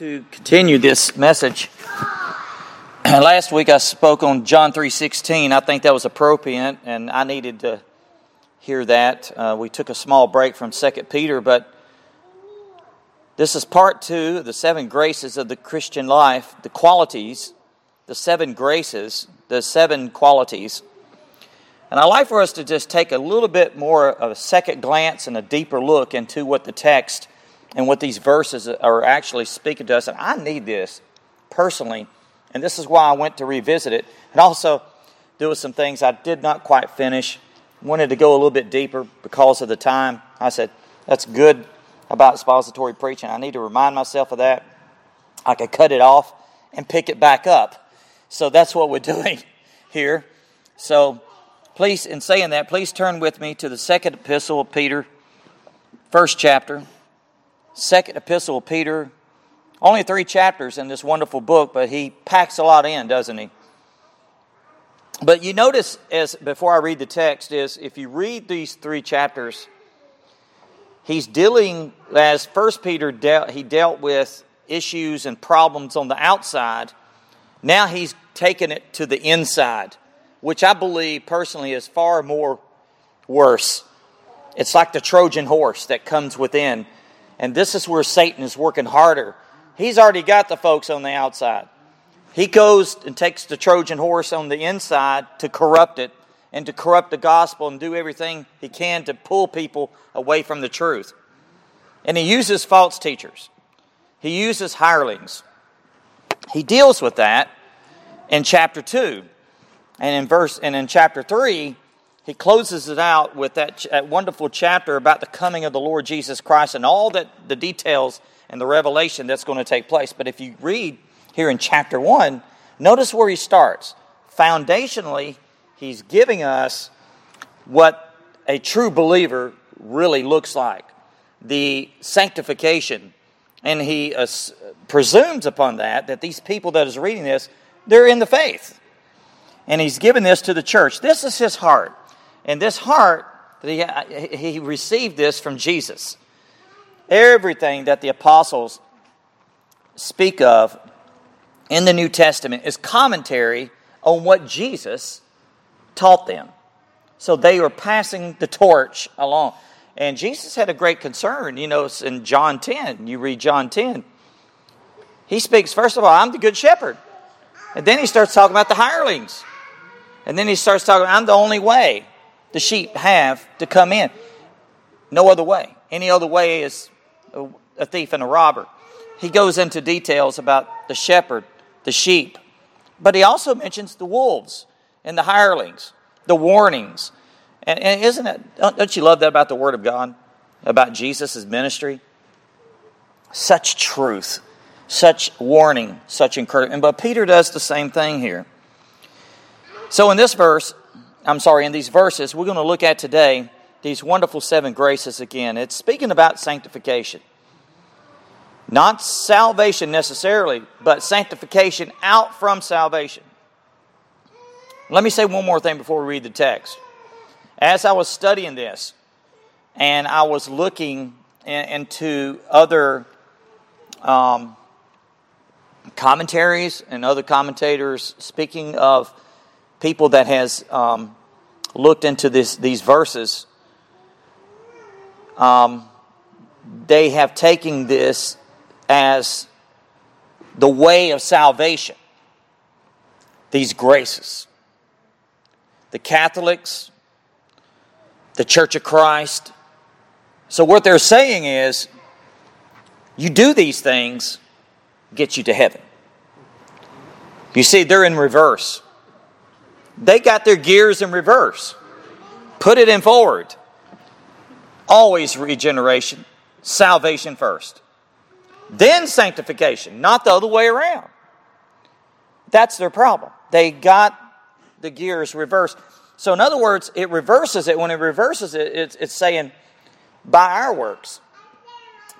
to continue this message. Last week I spoke on John 3:16. I think that was appropriate and I needed to hear that. Uh, we took a small break from 2 Peter, but this is part 2, the seven graces of the Christian life, the qualities, the seven graces, the seven qualities. And I'd like for us to just take a little bit more of a second glance and a deeper look into what the text and what these verses are actually speaking to us. And I need this personally, and this is why I went to revisit it. And also, there was some things I did not quite finish. Wanted to go a little bit deeper because of the time. I said, that's good about expository preaching. I need to remind myself of that. I could cut it off and pick it back up. So that's what we're doing here. So please, in saying that, please turn with me to the second epistle of Peter, first chapter. Second epistle of Peter. Only three chapters in this wonderful book, but he packs a lot in, doesn't he? But you notice as before I read the text is if you read these three chapters, he's dealing as First Peter dealt, he dealt with issues and problems on the outside. Now he's taken it to the inside, which I believe personally is far more worse. It's like the Trojan horse that comes within and this is where Satan is working harder. He's already got the folks on the outside. He goes and takes the Trojan horse on the inside to corrupt it and to corrupt the gospel and do everything he can to pull people away from the truth. And he uses false teachers, he uses hirelings. He deals with that in chapter 2. And in verse and in chapter 3, he closes it out with that, that wonderful chapter about the coming of the Lord Jesus Christ and all that the details and the revelation that's going to take place. But if you read here in chapter 1, notice where he starts. Foundationally, he's giving us what a true believer really looks like the sanctification. And he uh, presumes upon that, that these people that is reading this, they're in the faith. And he's given this to the church. This is his heart. And this heart, that he, he received this from Jesus. Everything that the apostles speak of in the New Testament is commentary on what Jesus taught them. So they were passing the torch along. And Jesus had a great concern. You know, in John 10, you read John 10. He speaks, first of all, I'm the good shepherd. And then he starts talking about the hirelings. And then he starts talking, I'm the only way the sheep have to come in. No other way. Any other way is a thief and a robber. He goes into details about the shepherd, the sheep, but he also mentions the wolves and the hirelings, the warnings. And, and isn't it, don't you love that about the Word of God, about Jesus' ministry? Such truth, such warning, such encouragement. But Peter does the same thing here. So in this verse, I'm sorry, in these verses we're going to look at today, these wonderful seven graces again. It's speaking about sanctification. Not salvation necessarily, but sanctification out from salvation. Let me say one more thing before we read the text. As I was studying this, and I was looking into other um, commentaries and other commentators speaking of people that has um, looked into this, these verses, um, they have taken this as the way of salvation. These graces. The Catholics, the Church of Christ. So, what they're saying is you do these things, get you to heaven. You see, they're in reverse. They got their gears in reverse. Put it in forward. Always regeneration, salvation first. Then sanctification, not the other way around. That's their problem. They got the gears reversed. So, in other words, it reverses it. When it reverses it, it's, it's saying, by our works,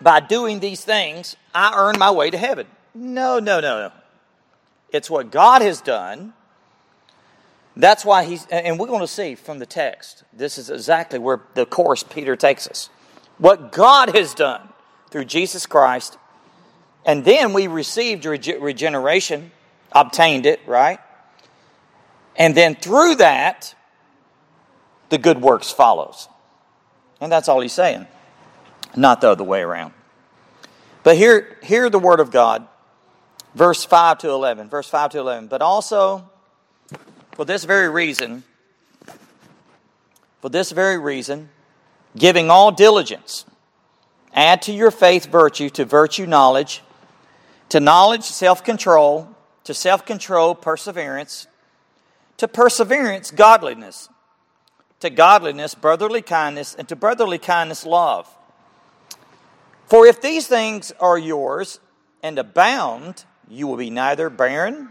by doing these things, I earn my way to heaven. No, no, no, no. It's what God has done that's why he's, and we're going to see from the text, this is exactly where the course Peter takes us. What God has done through Jesus Christ And then we received rege- regeneration, obtained it, right? And then through that, the good works follows. And that's all he's saying, not the other way around. But here, hear the word of God, verse 5 to 11. Verse 5 to 11. But also, for this very reason, for this very reason, giving all diligence, add to your faith virtue, to virtue knowledge, to knowledge self control, to self control perseverance, to perseverance godliness, to godliness brotherly kindness, and to brotherly kindness love. For if these things are yours and abound, you will be neither barren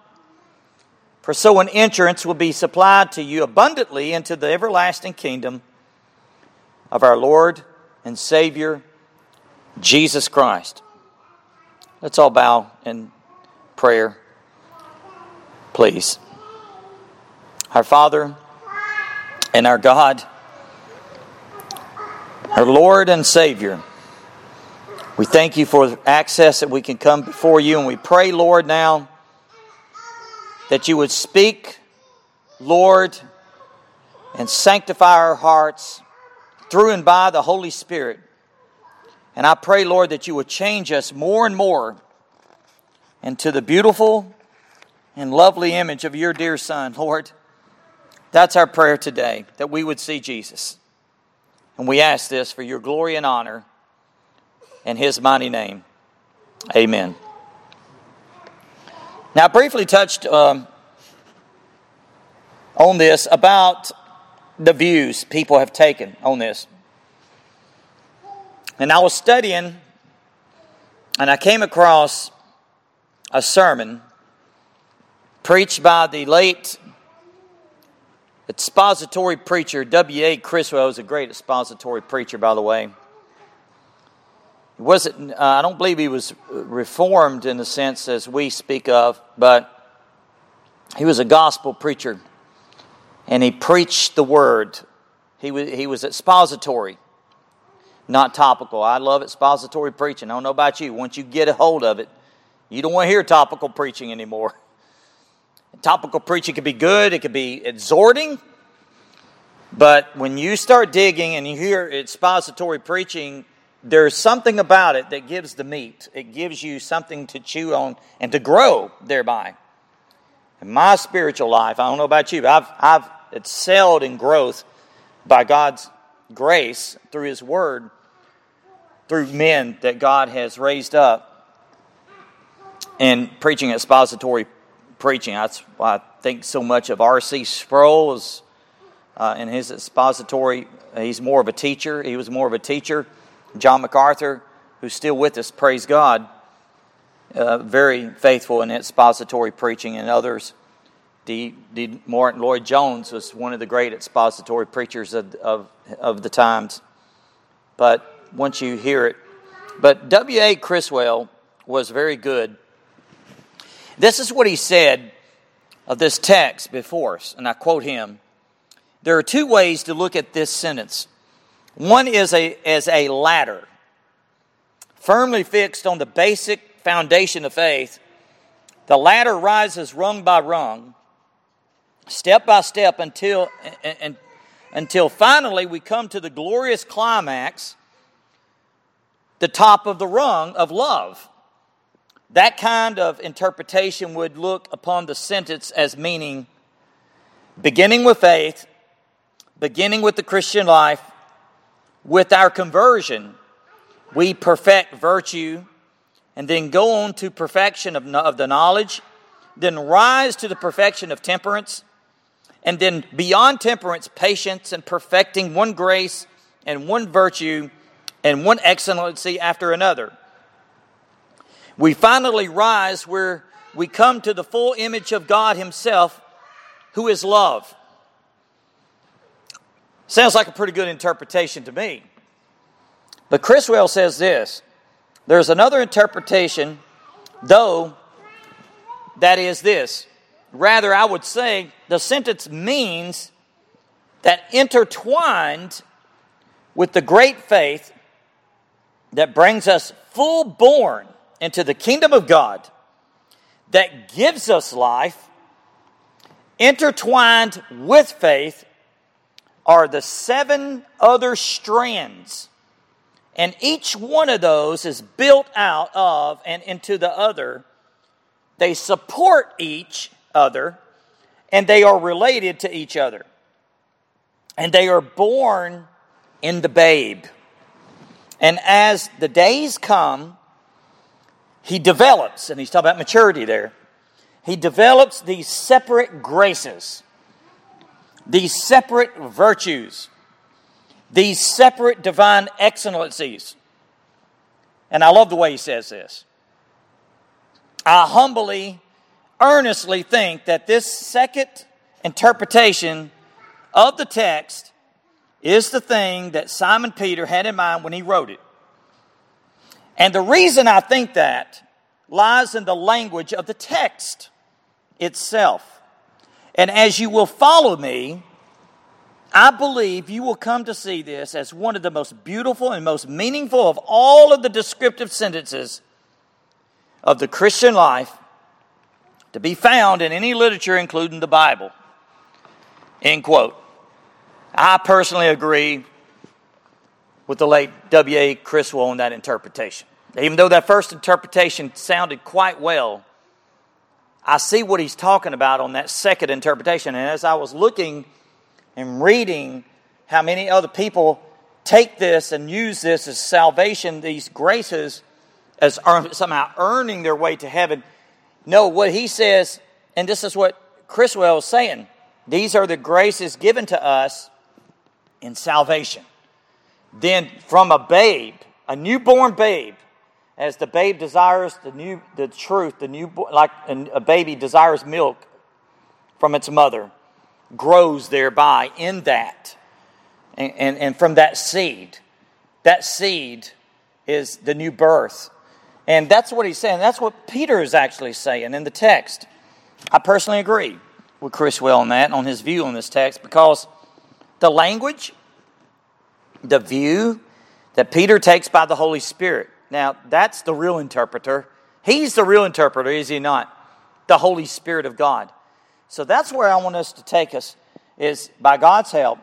For so an entrance will be supplied to you abundantly into the everlasting kingdom of our Lord and Savior, Jesus Christ. Let's all bow in prayer, please. Our Father and our God, our Lord and Savior, we thank you for access that we can come before you, and we pray, Lord, now that you would speak, Lord, and sanctify our hearts through and by the Holy Spirit. And I pray, Lord, that you would change us more and more into the beautiful and lovely image of your dear Son, Lord. That's our prayer today, that we would see Jesus. And we ask this for your glory and honor in his mighty name. Amen. Now, I briefly touched um, on this about the views people have taken on this. And I was studying, and I came across a sermon preached by the late expository preacher W.A. Criswell. was a great expository preacher, by the way. Wasn't, uh, I don't believe he was reformed in the sense as we speak of, but he was a gospel preacher and he preached the word. He was, he was expository, not topical. I love expository preaching. I don't know about you. Once you get a hold of it, you don't want to hear topical preaching anymore. Topical preaching could be good, it could be exhorting, but when you start digging and you hear expository preaching, there's something about it that gives the meat. It gives you something to chew on and to grow thereby. In my spiritual life, I don't know about you, I've, I've excelled in growth by God's grace through His Word, through men that God has raised up in preaching expository preaching. That's why I think so much of R.C. Sproul is uh, in his expository. He's more of a teacher. He was more of a teacher. John MacArthur, who's still with us, praise God, uh, very faithful in expository preaching, and others. D. D. Martyn Lloyd Jones was one of the great expository preachers of, of, of the times. But once you hear it, but W.A. Criswell was very good this is what he said of this text before us, and I quote him There are two ways to look at this sentence. One is a, as a ladder, firmly fixed on the basic foundation of faith. The ladder rises rung by rung, step by step, until, and, until finally we come to the glorious climax, the top of the rung of love. That kind of interpretation would look upon the sentence as meaning beginning with faith, beginning with the Christian life, with our conversion, we perfect virtue and then go on to perfection of, of the knowledge, then rise to the perfection of temperance, and then beyond temperance, patience and perfecting one grace and one virtue and one excellency after another we finally rise where we come to the full image of God Himself, who is love. Sounds like a pretty good interpretation to me. But Criswell says this there's another interpretation, though, that is this. Rather, I would say the sentence means that intertwined with the great faith that brings us full born into the kingdom of God, that gives us life, intertwined with faith, are the seven other strands. And each one of those is built out of and into the other. They support each other and they are related to each other. And they are born in the babe. And as the days come, he develops, and he's talking about maturity there. He develops these separate graces, these separate virtues, these separate divine excellencies. And I love the way he says this. I humbly, earnestly think that this second interpretation of the text is the thing that Simon Peter had in mind when he wrote it. And the reason I think that lies in the language of the text itself. And as you will follow me, I believe you will come to see this as one of the most beautiful and most meaningful of all of the descriptive sentences of the Christian life to be found in any literature, including the Bible. End quote. I personally agree with the late W.A. Criswell on that interpretation. Even though that first interpretation sounded quite well, I see what he's talking about on that second interpretation. And as I was looking and reading how many other people take this and use this as salvation, these graces, as somehow earning their way to heaven, no, what he says, and this is what Criswell is saying these are the graces given to us in salvation. Then from a babe, a newborn babe, as the babe desires the new the truth, the new like a baby desires milk from its mother, grows thereby in that. And, and, and from that seed, that seed is the new birth. And that's what he's saying. That's what Peter is actually saying in the text. I personally agree with Criswell on that, on his view on this text, because the language, the view that Peter takes by the Holy Spirit. Now, that's the real interpreter. He's the real interpreter, is he not? The Holy Spirit of God. So that's where I want us to take us, is by God's help,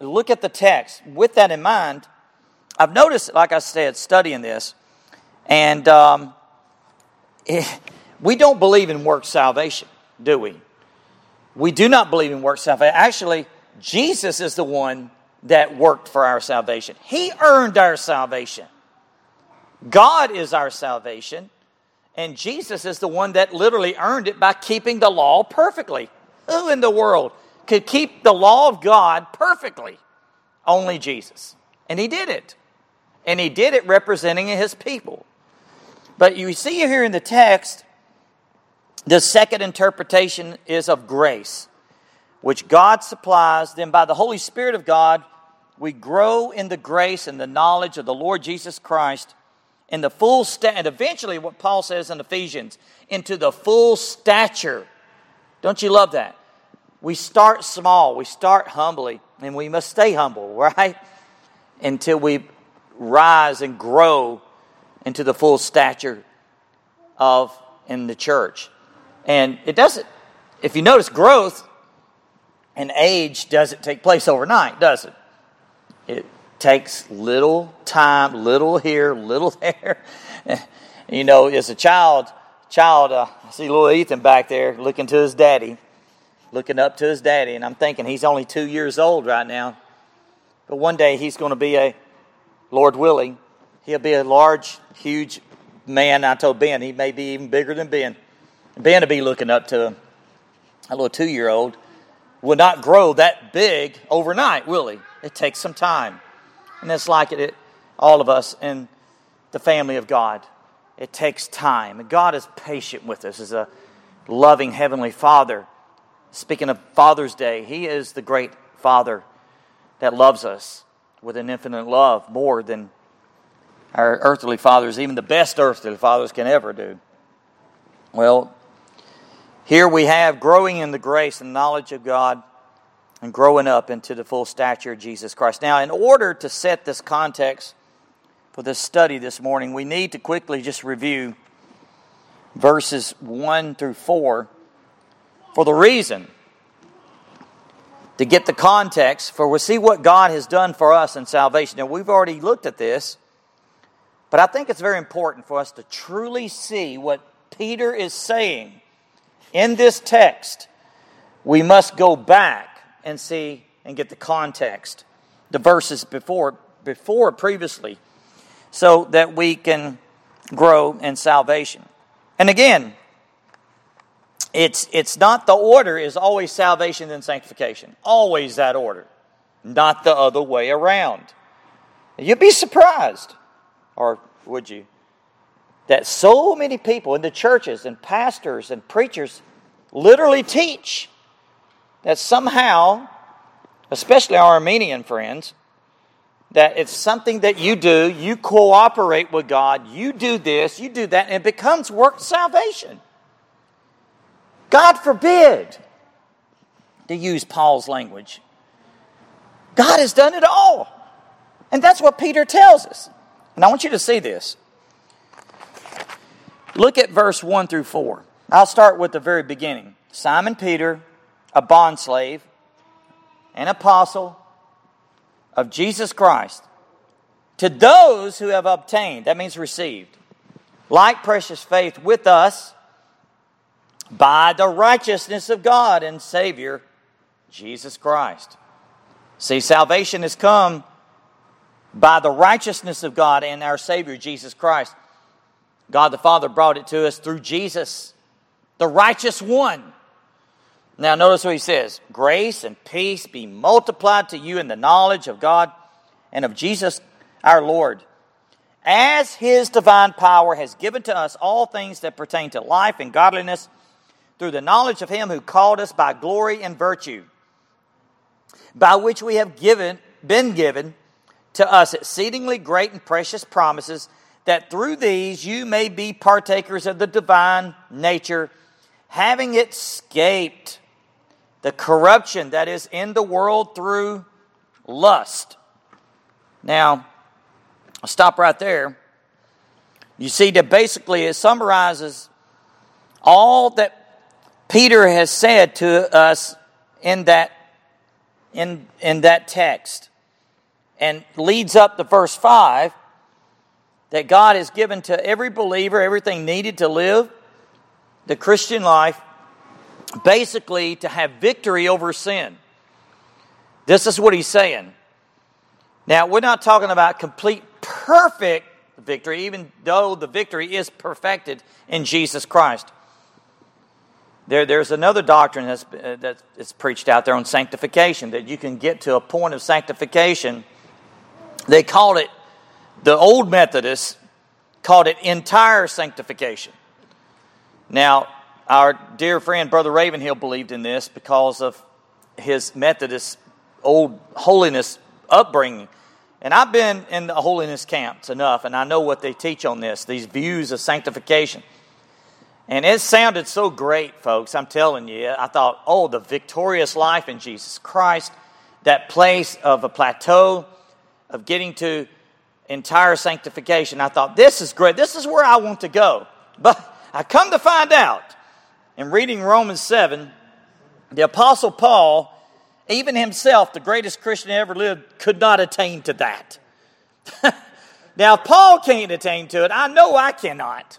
look at the text. With that in mind, I've noticed, like I said, studying this, and um, it, we don't believe in work salvation, do we? We do not believe in work salvation. Actually, Jesus is the one that worked for our salvation. He earned our salvation. God is our salvation, and Jesus is the one that literally earned it by keeping the law perfectly. Who in the world could keep the law of God perfectly? Only Jesus. And he did it. And he did it representing his people. But you see here in the text, the second interpretation is of grace, which God supplies. Then, by the Holy Spirit of God, we grow in the grace and the knowledge of the Lord Jesus Christ in the full sta- and eventually what Paul says in Ephesians, into the full stature. Don't you love that? We start small, we start humbly, and we must stay humble, right? Until we rise and grow into the full stature of in the church. And it doesn't, if you notice, growth and age doesn't take place overnight, does it? It takes little time, little here, little there. you know, as a child, child, uh, I see little Ethan back there looking to his daddy, looking up to his daddy, and I'm thinking he's only two years old right now. But one day he's going to be a, Lord willing, he'll be a large, huge man. I told Ben he may be even bigger than Ben. Ben will be looking up to him. A little two year old will not grow that big overnight, will he? It takes some time. And it's like it, all of us in the family of God. It takes time. And God is patient with us. As a loving Heavenly Father. Speaking of Father's Day, He is the great Father that loves us with an infinite love more than our earthly fathers, even the best earthly fathers, can ever do. Well, here we have growing in the grace and knowledge of God and growing up into the full stature of Jesus Christ. Now, in order to set this context for this study this morning, we need to quickly just review verses 1 through 4 for the reason to get the context for we see what God has done for us in salvation. Now, we've already looked at this, but I think it's very important for us to truly see what Peter is saying in this text. We must go back and see and get the context, the verses before, before previously, so that we can grow in salvation. And again, it's, it's not the order is always salvation and sanctification. Always that order, not the other way around. You'd be surprised, or would you, that so many people in the churches and pastors and preachers literally teach that somehow, especially our Arminian friends, that it's something that you do, you cooperate with God, you do this, you do that, and it becomes work salvation. God forbid, to use Paul's language. God has done it all. And that's what Peter tells us. And I want you to see this. Look at verse 1 through 4. I'll start with the very beginning. Simon Peter, a bondslave, an apostle, of Jesus Christ to those who have obtained, that means received, like precious faith with us by the righteousness of God and Savior, Jesus Christ. See, salvation has come by the righteousness of God and our Savior, Jesus Christ. God the Father brought it to us through Jesus, the righteous one. Now, notice what he says. Grace and peace be multiplied to you in the knowledge of God and of Jesus our Lord, as his divine power has given to us all things that pertain to life and godliness through the knowledge of him who called us by glory and virtue, by which we have given, been given to us exceedingly great and precious promises, that through these you may be partakers of the divine nature, having escaped the corruption that is in the world through lust. Now, I'll stop right there. You see that basically it summarizes all that Peter has said to us in that in, in that text and leads up to verse 5 that God has given to every believer everything needed to live the Christian life basically to have victory over sin. This is what he's saying. Now, we're not talking about complete, perfect victory, even though the victory is perfected in Jesus Christ. There, there's another doctrine that's, uh, that's preached out there on sanctification, that you can get to a point of sanctification. They called it, the old Methodists called it entire sanctification. Now, our dear friend, Brother Ravenhill, believed in this because of his Methodist old holiness upbringing. And I've been in the holiness camps enough, and I know what they teach on this, these views of sanctification. And it sounded so great, folks. I'm telling you. I thought, oh, the victorious life in Jesus Christ, that place of a plateau, of getting to entire sanctification. I thought, this is great. This is where I want to go. But I come to find out in reading Romans 7, the Apostle Paul, even himself, the greatest Christian ever lived, could not attain to that. now, if Paul can't attain to it. I know I cannot.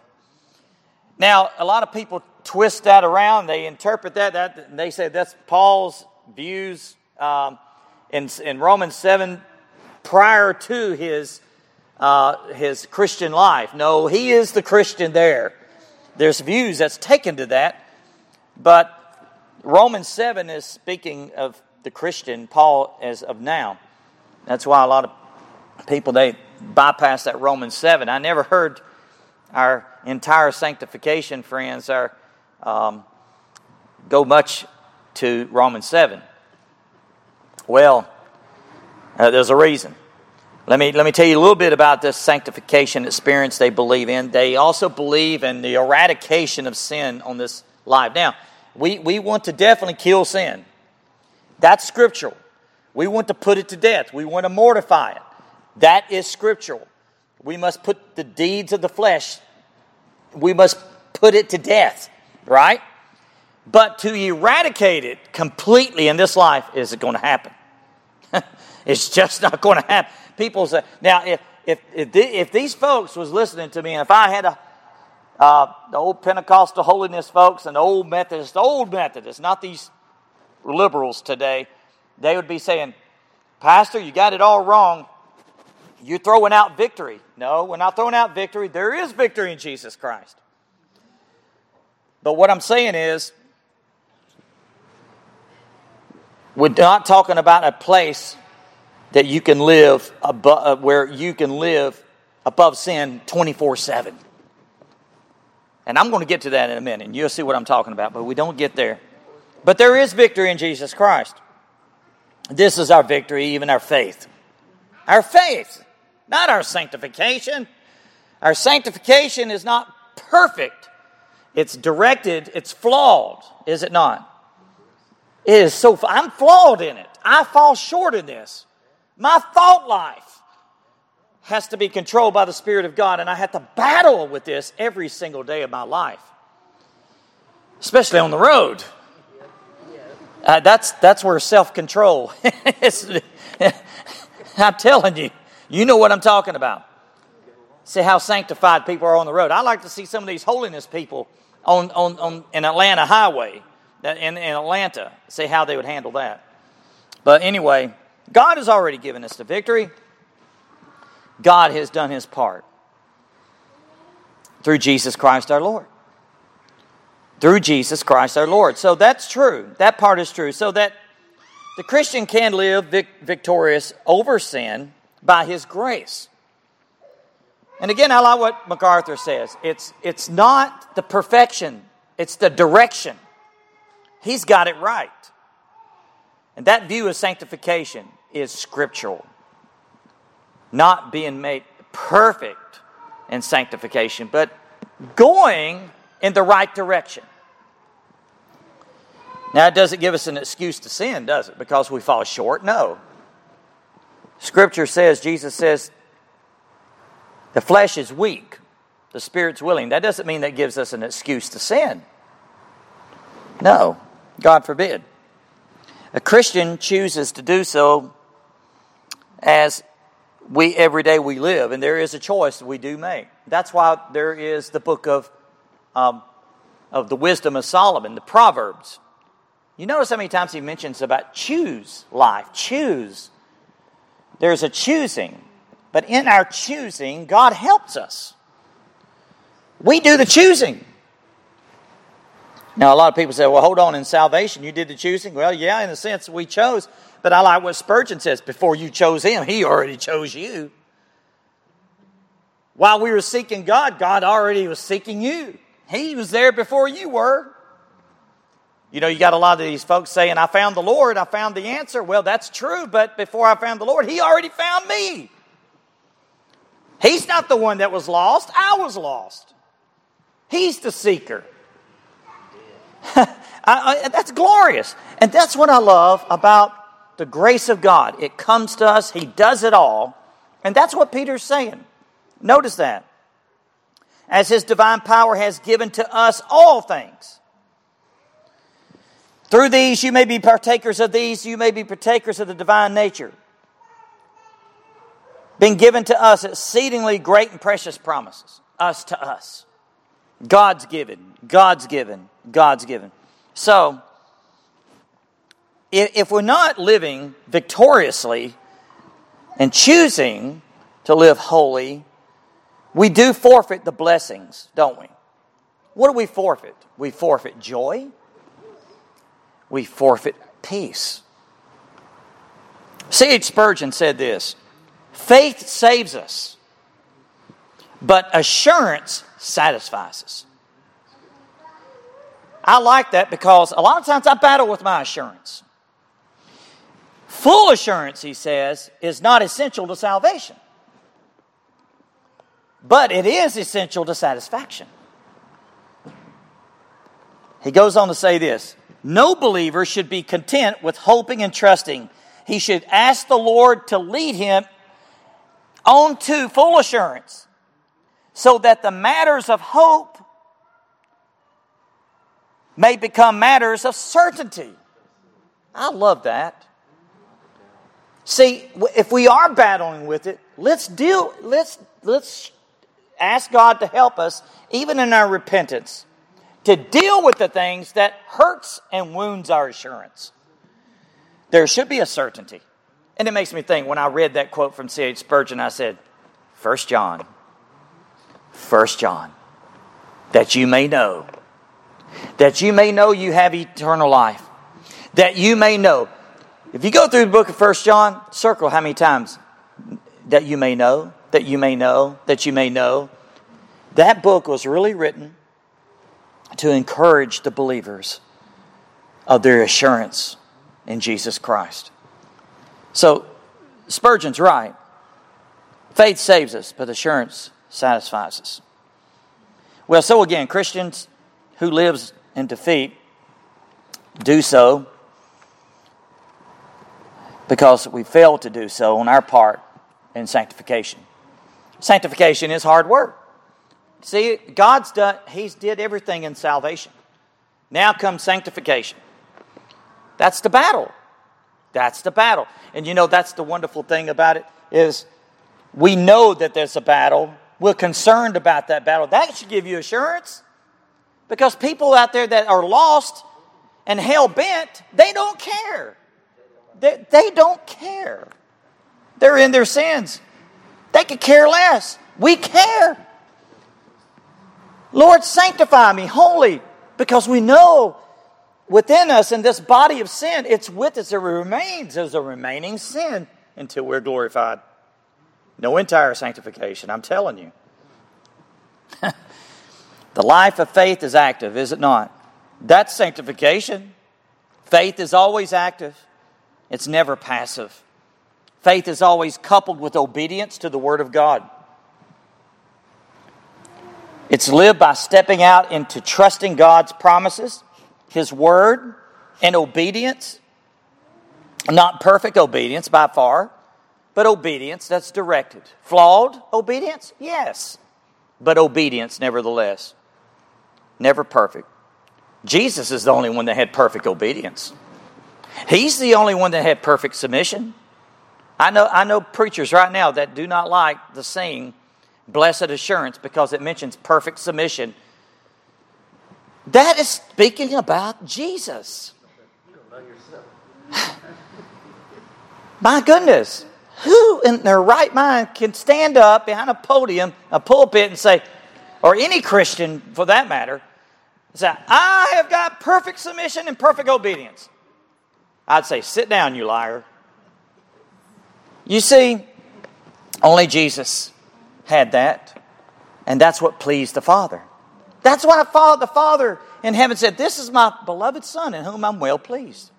Now, a lot of people twist that around. They interpret that. that they say that's Paul's views um, in, in Romans 7 prior to his, uh, his Christian life. No, he is the Christian there. There's views that's taken to that. But Romans 7 is speaking of the Christian, Paul, as of now. That's why a lot of people, they bypass that Romans 7. I never heard our entire sanctification friends, our um, go much to Romans 7? Well, uh, there's a reason. Let me, let me tell you a little bit about this sanctification experience they believe in. They also believe in the eradication of sin on this life. Now, we, we want to definitely kill sin. That's scriptural. We want to put it to death. We want to mortify it. That is scriptural. We must put the deeds of the flesh, we must put it to death, right? But to eradicate it completely in this life, is it going to happen? it's just not going to happen. People say, now, if, if, if, the, if these folks was listening to me, and if I had a, uh, the old Pentecostal holiness folks and the old Methodists, the old Methodists, not these liberals today, they would be saying, Pastor, you got it all wrong. You're throwing out victory. No, we're not throwing out victory. There is victory in Jesus Christ. But what I'm saying is, we're not talking about a place that you can live above, uh, where you can live above sin 24 7. And I'm going to get to that in a minute, and you'll see what I'm talking about, but we don't get there. But there is victory in Jesus Christ. This is our victory, even our faith. Our faith, not our sanctification. Our sanctification is not perfect, it's directed, it's flawed, is it not? It is so, I'm flawed in it. I fall short in this. My thought life has to be controlled by the Spirit of God, and I have to battle with this every single day of my life, especially on the road. Uh, that's, that's where self control I'm telling you, you know what I'm talking about. See how sanctified people are on the road. I like to see some of these holiness people on, on, on an Atlanta highway, in, in Atlanta, see how they would handle that. But anyway, God has already given us the victory. God has done his part through Jesus Christ our Lord through Jesus Christ our Lord. So that's true. That part is true. So that the Christian can live vic- victorious over sin by his grace. And again, I like what MacArthur says. It's, it's not the perfection, it's the direction. He's got it right. And that view of sanctification is scriptural. Not being made perfect in sanctification, but going in the right direction. Now, it doesn't give us an excuse to sin, does it? Because we fall short? No. Scripture says, Jesus says, the flesh is weak, the spirit's willing. That doesn't mean that gives us an excuse to sin. No, God forbid. A Christian chooses to do so as we every day we live, and there is a choice that we do make. That's why there is the book of um, of the wisdom of Solomon, the Proverbs. You notice how many times he mentions about choose life, choose. There's a choosing, but in our choosing, God helps us. We do the choosing. Now, a lot of people say, well, hold on, in salvation, you did the choosing. Well, yeah, in a sense, we chose. But I like what Spurgeon says before you chose him, he already chose you. While we were seeking God, God already was seeking you. He was there before you were. You know, you got a lot of these folks saying, I found the Lord, I found the answer. Well, that's true, but before I found the Lord, He already found me. He's not the one that was lost, I was lost. He's the seeker. I, I, that's glorious. And that's what I love about the grace of God. It comes to us, He does it all. And that's what Peter's saying. Notice that. As His divine power has given to us all things through these you may be partakers of these, you may be partakers of the divine nature. Been given to us exceedingly great and precious promises. Us to us. God's given, God's given, God's given. So, if we're not living victoriously and choosing to live holy, we do forfeit the blessings, don't we? What do we forfeit? We forfeit joy we forfeit peace. C.H. Spurgeon said this Faith saves us, but assurance satisfies us. I like that because a lot of times I battle with my assurance. Full assurance, he says, is not essential to salvation, but it is essential to satisfaction. He goes on to say this No believer should be content with hoping and trusting. He should ask the Lord to lead him on to full assurance so that the matters of hope may become matters of certainty. I love that. See, if we are battling with it, let's deal let's let's ask God to help us even in our repentance to deal with the things that hurts and wounds our assurance. There should be a certainty. And it makes me think when I read that quote from C.H. Spurgeon, I said, First John, First John, that you may know, that you may know you have eternal life, that you may know. If you go through the book of First John, circle how many times that you may know, that you may know, that you may know. That book was really written to encourage the believers of their assurance in Jesus Christ. So, Spurgeon's right. Faith saves us, but assurance satisfies us. Well, so again, Christians who lives in defeat do so because we fail to do so on our part in sanctification. Sanctification is hard work. See, God's done, He's did everything in salvation. Now comes sanctification. That's the battle. That's the battle. And you know, that's the wonderful thing about it is we know that there's a battle. We're concerned about that battle. That should give you assurance. Because people out there that are lost and hell bent, they don't care. They, they don't care. They're in their sins. They could care less. We care. Lord, sanctify me holy, because we know within us in this body of sin, it's with us. It remains as a remaining sin until we're glorified. No entire sanctification, I'm telling you. the life of faith is active, is it not? That's sanctification. Faith is always active, it's never passive. Faith is always coupled with obedience to the Word of God. It's lived by stepping out into trusting God's promises, His Word, and obedience. Not perfect obedience by far, but obedience that's directed. Flawed obedience? Yes, but obedience nevertheless. Never perfect. Jesus is the only one that had perfect obedience. He's the only one that had perfect submission. I know, I know preachers right now that do not like the saying, blessed assurance because it mentions perfect submission. That is speaking about Jesus. My goodness, who in their right mind can stand up behind a podium, a pulpit, and say, or any Christian for that matter, say, I have got perfect submission and perfect obedience? I'd say, sit down, you liar. You see, only Jesus had that, and that's what pleased the Father. That's why the Father in heaven said, This is my beloved Son in whom I'm well pleased.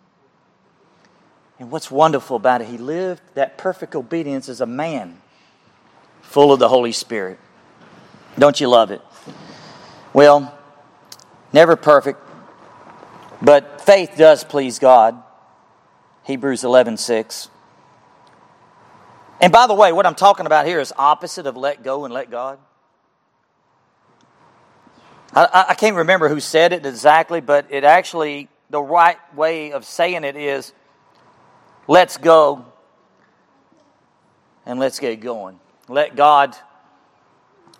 And what's wonderful about it, he lived that perfect obedience as a man, full of the Holy Spirit. Don't you love it? Well, never perfect, but faith does please God. Hebrews 11 6. And by the way, what I'm talking about here is opposite of let go and let God. I, I, can't remember who said it exactly, but it actually, the right way of saying it is let's go and let's get going. Let God,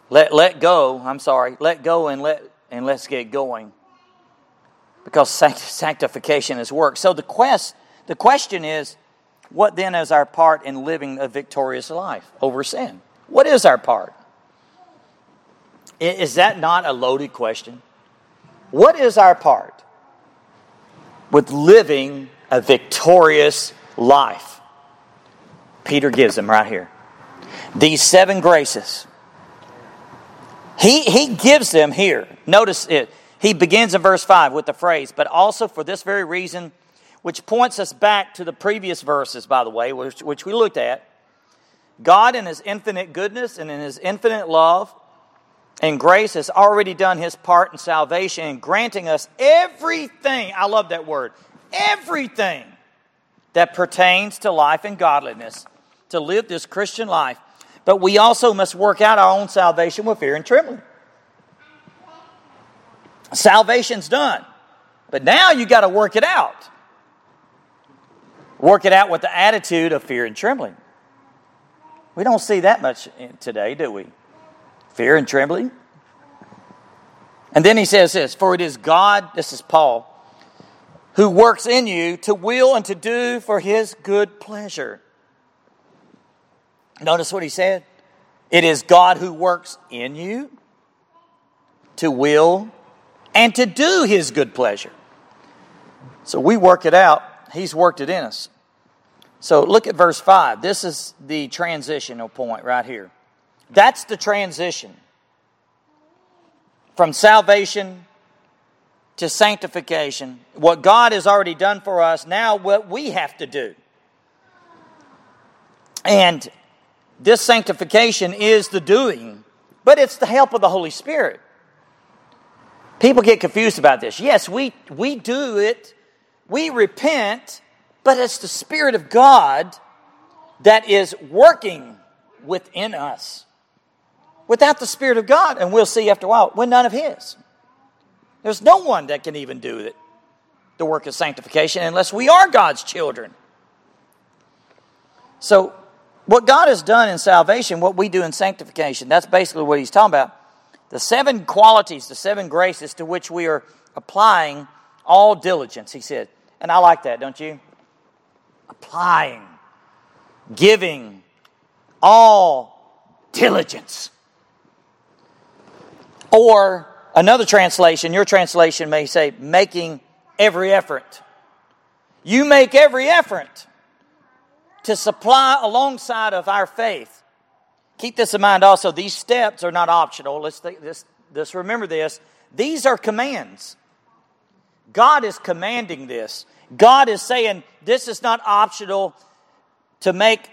let, let go, I'm sorry, let go and, let, and let's get going. Because sanctification is work. So the, quest, the question is what then is our part in living a victorious life over sin? What is our part? Is that not a loaded question? What is our part with living a victorious life? Peter gives them right here. These seven graces. He, he gives them here. Notice it. he begins in verse 5 with the phrase, but also for this very reason, which points us back to the previous verses, by the way, which, which we looked at. God, in his infinite goodness and in his infinite love and grace, has already done his part in salvation and granting us everything. I love that word everything that pertains to life and godliness to live this Christian life. But we also must work out our own salvation with fear and trembling. Salvation's done. But now you got to work it out. Work it out with the attitude of fear and trembling. We don't see that much today, do we? Fear and trembling. And then he says this For it is God, this is Paul, who works in you to will and to do for his good pleasure. Notice what he said. It is God who works in you to will and to do his good pleasure. So we work it out, he's worked it in us. So look at verse 5. This is the transitional point right here. That's the transition from salvation to sanctification. What God has already done for us, now what we have to do. And this sanctification is the doing, but it's the help of the Holy Spirit. People get confused about this. Yes, we, we do it, we repent, but it's the Spirit of God that is working within us. Without the Spirit of God, and we'll see after a while, we're none of His. There's no one that can even do it, the work of sanctification unless we are God's children. So, what God has done in salvation, what we do in sanctification, that's basically what He's talking about. The seven qualities, the seven graces to which we are applying all diligence, He said. And I like that, don't you? Applying, giving, all diligence. Or Another translation, your translation may say, making every effort. You make every effort to supply alongside of our faith. Keep this in mind also. These steps are not optional. Let's, this, let's remember this. These are commands. God is commanding this. God is saying this is not optional to make,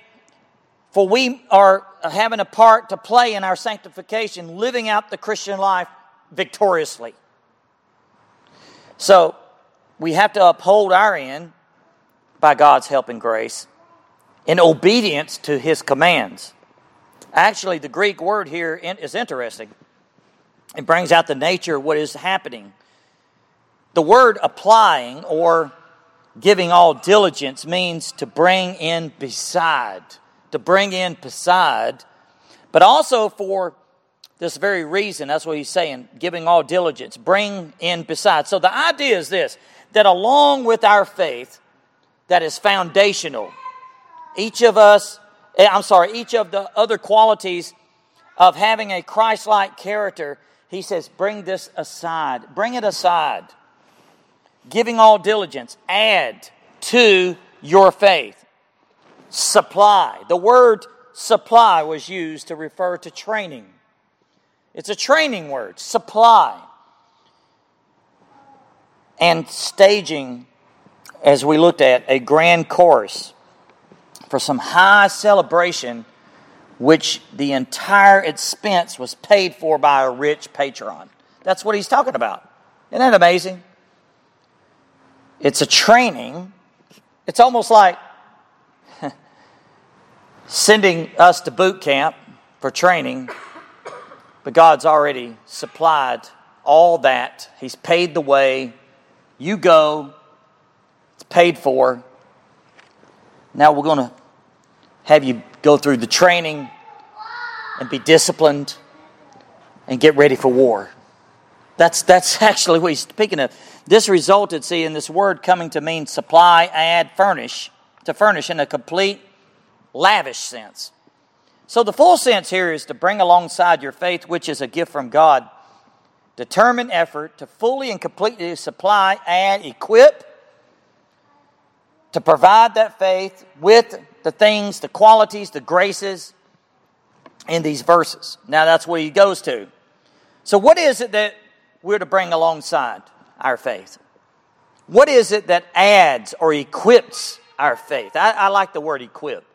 for we are having a part to play in our sanctification, living out the Christian life victoriously. So we have to uphold our end by God's help and grace in obedience to his commands. Actually, the Greek word here is interesting. It brings out the nature of what is happening. The word applying or giving all diligence means to bring in beside, to bring in beside, but also for this very reason. That's what he's saying, giving all diligence, bring in besides. So the idea is this that along with our faith that is foundational, each of us, eh, I'm sorry, each of the other qualities of having a Christ like character, he says, bring this aside. Bring it aside. Giving all diligence, add to your faith. Supply. The word supply was used to refer to training. It's a training word, supply. And staging, as we looked at, a grand chorus for some high celebration, which the entire expense was paid for by a rich patron. That's what he's talking about. Isn't that amazing? It's a training. It's almost like sending us to boot camp for training but God's already supplied all that. He's paid the way. You go, it's paid for. Now we're going to have you go through the training and be disciplined and get ready for war. That's, that's actually what he's speaking of. This resulted, see, in this word coming to mean supply, add, furnish, to furnish in a complete, lavish sense. So, the full sense here is to bring alongside your faith, which is a gift from God, determined effort to fully and completely supply and equip, to provide that faith with the things, the qualities, the graces in these verses. Now, that's what he goes to. So, what is it that we're to bring alongside our faith? What is it that adds or equips our faith? I, I like the word equip.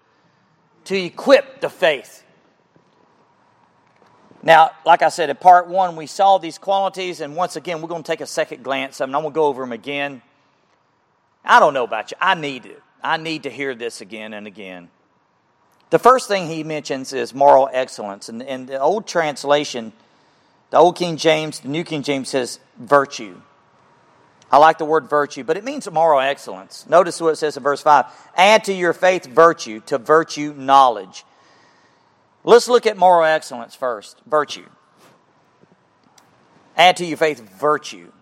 To equip the faith. Now, like I said, in part one, we saw these qualities, and once again, we're going to take a second glance of them. I'm going to go over them again. I don't know about you. I need it. I need to hear this again and again. The first thing he mentions is moral excellence. And in the old translation, the old King James, the New King James says virtue. I like the word virtue, but it means moral excellence. Notice what it says in verse 5 Add to your faith virtue, to virtue knowledge Let's look at moral excellence first virtue. Add to your faith virtue.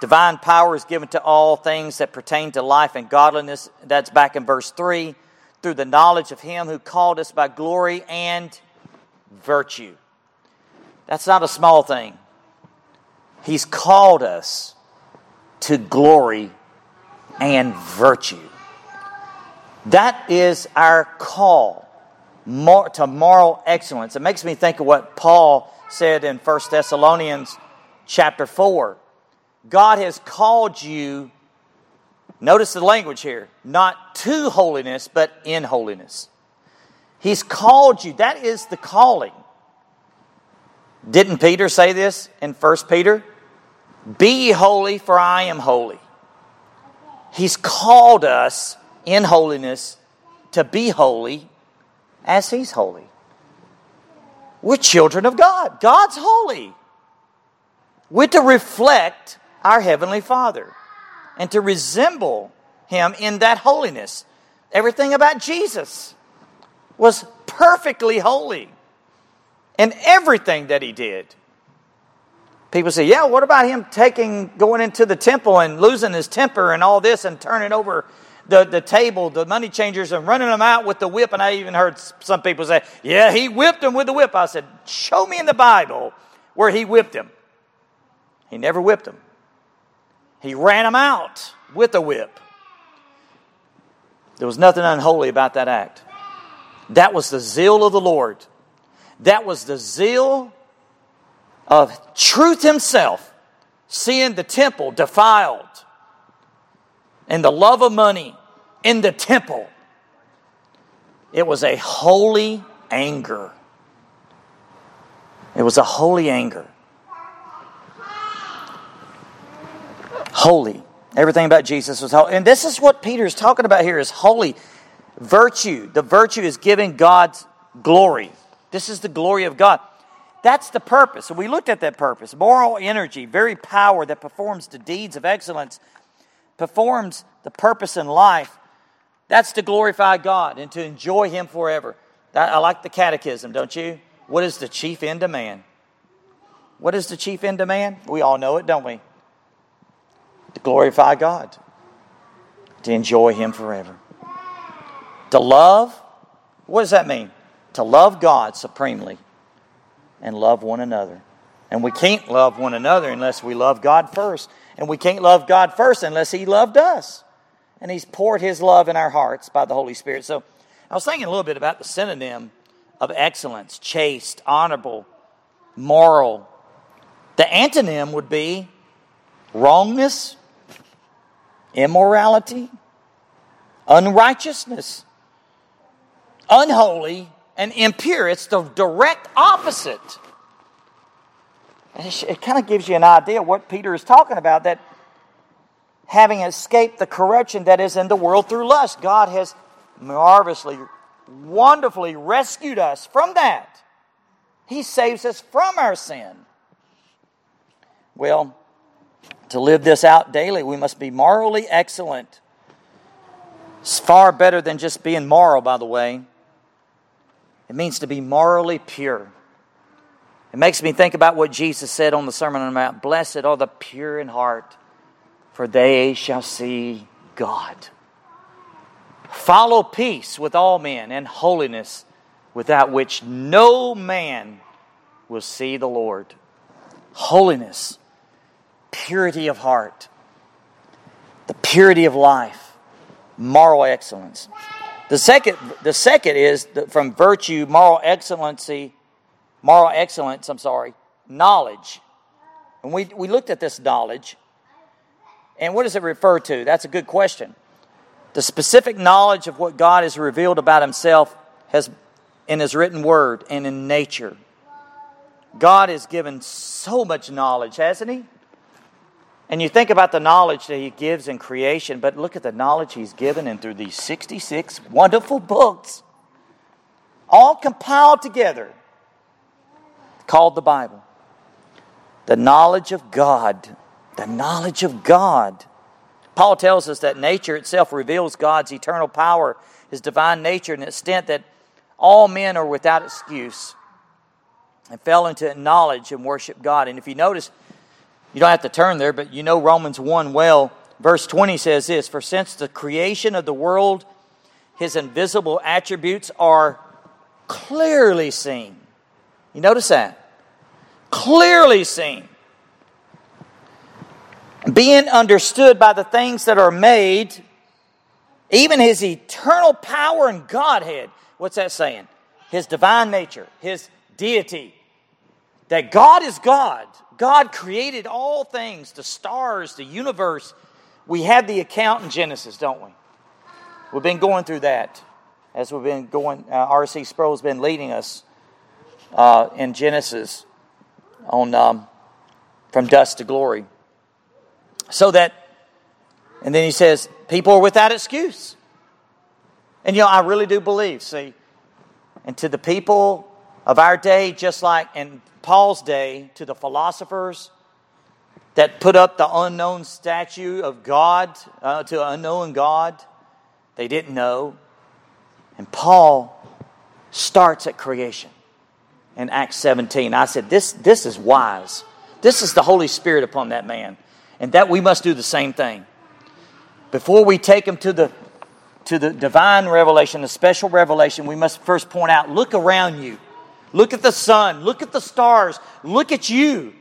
Divine power is given to all things that pertain to life and godliness. That's back in verse 3. Through the knowledge of Him who called us by glory and virtue. That's not a small thing. He's called us to glory and virtue. That is our call to moral excellence. It makes me think of what Paul said in 1 Thessalonians chapter 4. God has called you, notice the language here, not to holiness, but in holiness. He's called you. That is the calling. Didn't Peter say this in 1 Peter? Be holy, for I am holy. He's called us in holiness to be holy as He's holy. We're children of God. God's holy. We're to reflect our Heavenly Father and to resemble Him in that holiness. Everything about Jesus was perfectly holy in everything that He did. People say, yeah, what about him taking, going into the temple and losing his temper and all this and turning over the, the table, the money changers, and running them out with the whip. And I even heard some people say, Yeah, he whipped them with the whip. I said, Show me in the Bible where he whipped them. He never whipped them, he ran them out with a whip. There was nothing unholy about that act. That was the zeal of the Lord. That was the zeal of truth himself, seeing the temple defiled and the love of money in the temple. It was a holy anger. It was a holy anger. Holy. Everything about Jesus was holy. And this is what Peter is talking about here is holy virtue. The virtue is giving God's glory. This is the glory of God. That's the purpose. We looked at that purpose. Moral energy, very power that performs the deeds of excellence performs the purpose in life, that's to glorify God and to enjoy Him forever. I like the catechism, don't you? What is the chief end of man? What is the chief end of man? We all know it, don't we? To glorify God, to enjoy Him forever. To love, what does that mean? To love God supremely and love one another. And we can't love one another unless we love God first. And we can't love God first unless He loved us. And He's poured His love in our hearts by the Holy Spirit. So I was thinking a little bit about the synonym of excellence chaste, honorable, moral. The antonym would be wrongness, immorality, unrighteousness, unholy, and impure. It's the direct opposite it, kind of gives you an idea what Peter is talking about that having escaped the corruption that is in the world through lust, God has marvelously, wonderfully rescued us from that. He saves us from our sin. Well, to live this out daily, we must be morally excellent. It's far better than just being moral, by the way. It means to be morally pure. It makes me think about what Jesus said on the Sermon on the Mount Blessed are the pure in heart, for they shall see God. Follow peace with all men and holiness, without which no man will see the Lord. Holiness, purity of heart, the purity of life, moral excellence. The second, the second is from virtue, moral excellency moral excellence, I'm sorry, knowledge. And we, we looked at this knowledge. And what does it refer to? That's a good question. The specific knowledge of what God has revealed about himself has in his written word and in nature. God has given so much knowledge, hasn't he? And you think about the knowledge that he gives in creation, but look at the knowledge he's given in through these 66 wonderful books, all compiled together, called the Bible. The knowledge of God. The knowledge of God. Paul tells us that nature itself reveals God's eternal power, his divine nature, and the extent that all men are without excuse and fell into knowledge and worship God. And if you notice, you don't have to turn there, but you know Romans 1 well. Verse 20 says this For since the creation of the world, his invisible attributes are clearly seen. You notice that? Clearly seen. Being understood by the things that are made, even his eternal power and Godhead. What's that saying? His divine nature, his deity. That God is God God created all things, the stars, the universe. We have the account in Genesis, don't we? We've been going through that as we've been going. Uh, R.C. Sproul's been leading us uh, in Genesis on um, from dust to glory. So that, and then he says, people are without excuse. And you know, I really do believe, see, and to the people of our day, just like, in Paul's day to the philosophers that put up the unknown statue of God, uh, to an unknown God. They didn't know. And Paul starts at creation in Acts 17. I said, this, this is wise. This is the Holy Spirit upon that man. And that we must do the same thing. Before we take him to the, to the divine revelation, the special revelation, we must first point out look around you. Look at the sun. Look at the stars. Look at you.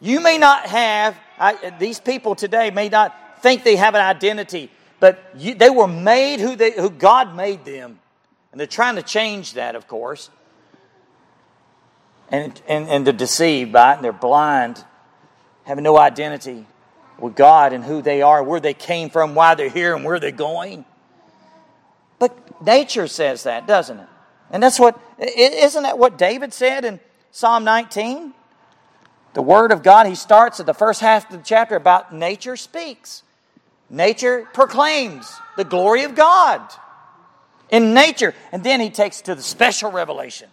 You may not have, I, these people today may not think they have an identity, but you, they were made who, they, who God made them. And they're trying to change that, of course. And, and, and they're deceived by it, and they're blind, having no identity with God and who they are, where they came from, why they're here, and where they're going. But nature says that, doesn't it? And that's what, isn't that what David said in Psalm 19? The Word of God, he starts at the first half of the chapter about nature speaks. Nature proclaims the glory of God in nature. And then he takes to the special revelation.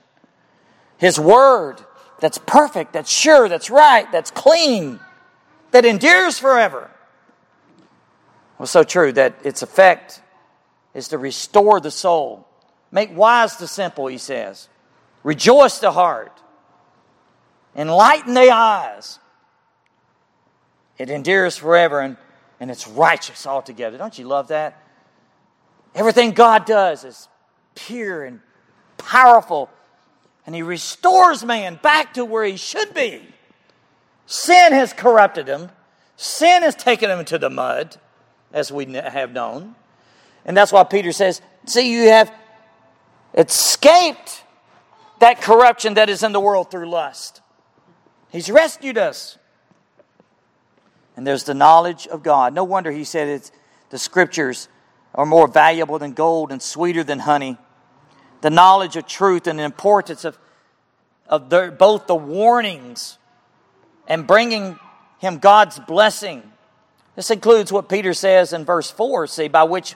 His Word that's perfect, that's sure, that's right, that's clean, that endures forever. Well, so true that its effect is to restore the soul Make wise the simple, he says. Rejoice the heart. Enlighten the eyes. It endures forever and, and it's righteous altogether. Don't you love that? Everything God does is pure and powerful, and He restores man back to where he should be. Sin has corrupted him, sin has taken him into the mud, as we have known. And that's why Peter says, See, you have escaped that corruption that is in the world through lust. He's rescued us. And there's the knowledge of God. No wonder he said it's the scriptures are more valuable than gold and sweeter than honey. The knowledge of truth and the importance of, of the, both the warnings and bringing him God's blessing. This includes what Peter says in verse 4, see, by which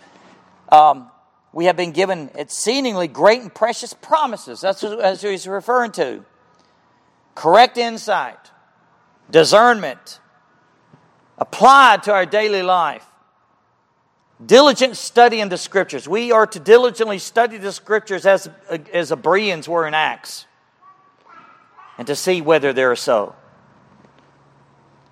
um, we have been given exceedingly great and precious promises. That's what he's referring to. Correct insight, discernment, applied to our daily life. Diligent study in the scriptures. We are to diligently study the scriptures as, as the Bereans were in Acts and to see whether they're so.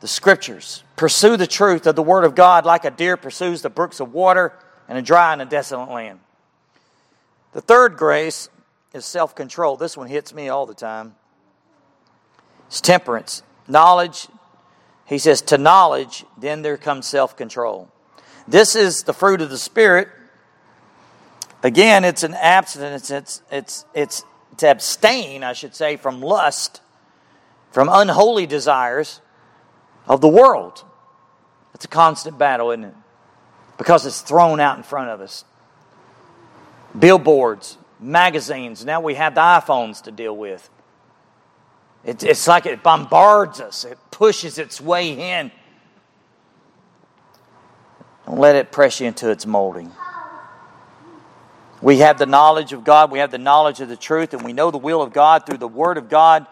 The scriptures. Pursue the truth of the Word of God like a deer pursues the brooks of water in a dry and a desolate land. The third grace is self control. This one hits me all the time. It's temperance. Knowledge, he says, to knowledge, then there comes self control. This is the fruit of the Spirit. Again, it's an abstinence, it's, it's, it's to abstain, I should say, from lust, from unholy desires, of the world. It's a constant battle, isn't it? Because it's thrown out in front of us. Billboards, magazines, now we have the iPhones to deal with. it's like it bombards us, it pushes its way in. Don't let it press you into its molding. We have the knowledge of God, we have the knowledge of the truth, and we know the will of God through the Word of God.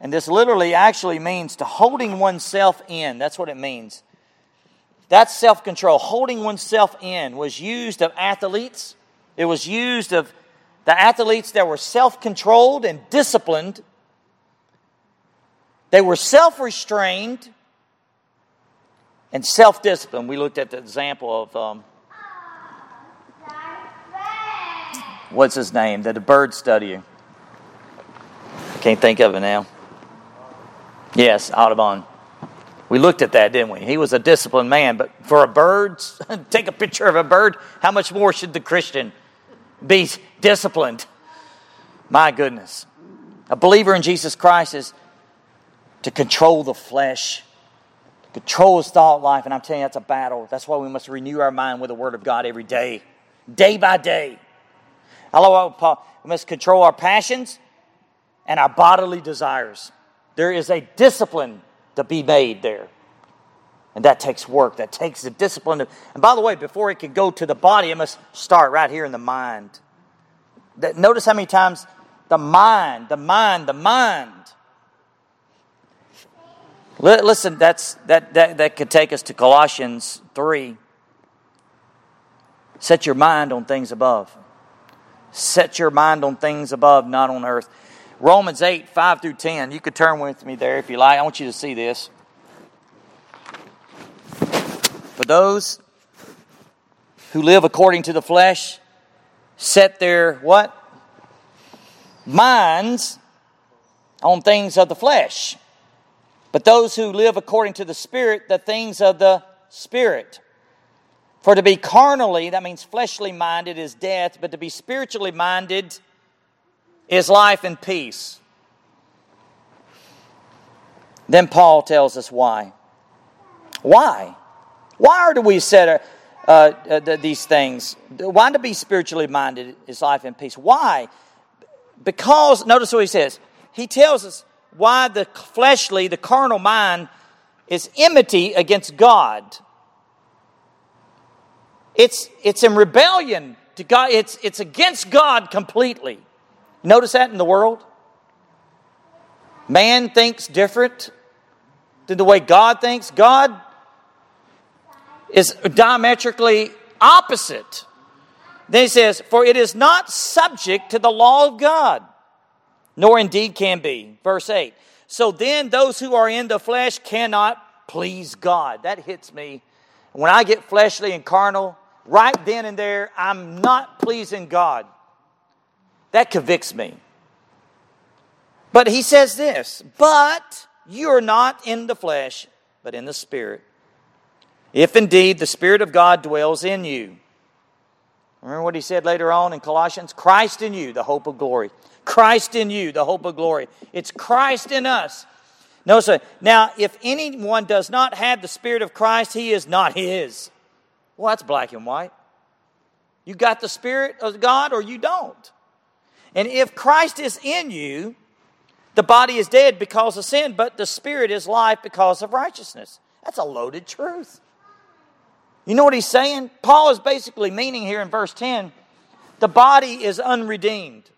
And this literally actually means to holding oneself in. That's what it means. That's self control. Holding oneself in was used of athletes. It was used of the athletes that were self controlled and disciplined. They were self restrained and self disciplined. We looked at the example of um, what's his name? That the bird study. I can't think of it now. Yes, Audubon. We looked at that, didn't we? He was a disciplined man, but for a bird, take a picture of a bird, how much more should the Christian be disciplined? My goodness. A believer in Jesus Christ is to control the flesh, control his thought life, and I'm telling you, that's a battle. That's why we must renew our mind with the Word of God every day, day by day. Hello, Paul. We must control our passions and our bodily desires. There is a discipline to be made there. And that takes work. That takes the discipline. To, and by the way, before it can go to the body, it must start right here in the mind. That, notice how many times the mind, the mind, the mind. Listen, that's, that, that, that could take us to Colossians 3. Set your mind on things above. Set your mind on things above, not on earth. Romans 8, 5 through 10. You could turn with me there if you like. I want you to see this. For those who live according to the flesh, set their what? Minds on things of the flesh. But those who live according to the Spirit, the things of the Spirit. For to be carnally, that means fleshly minded, is death, but to be spiritually minded is life and peace. Then Paul tells us why. Why? Why do we set uh, uh, these things? Why to be spiritually minded is life and peace? Why? Because, notice what he says. He tells us why the fleshly, the carnal mind is enmity against God. It's, it's in rebellion to God. It's, it's against God completely. Notice that in the world? Man thinks different than the way God thinks. God is diametrically opposite. Then he says, For it is not subject to the law of God, nor indeed can be. Verse 8. So then those who are in the flesh cannot please God. That hits me. When I get fleshly and carnal, right then and there, I'm not pleasing God. That convicts me. But he says this, but you're not in the flesh, but in the Spirit. If indeed the Spirit of God dwells in you. Remember what he said later on in Colossians? Christ in you, the hope of glory. Christ in you, the hope of glory. It's Christ in us. No, Notice, now, if anyone does not have the Spirit of Christ, he is not his. Well, that's black and white. You got the Spirit of God or you don't. And if Christ is in you, the body is dead because of sin, but the Spirit is life because of righteousness. That's a loaded truth. You know what he's saying? Paul is basically meaning here in verse 10 the body is unredeemed.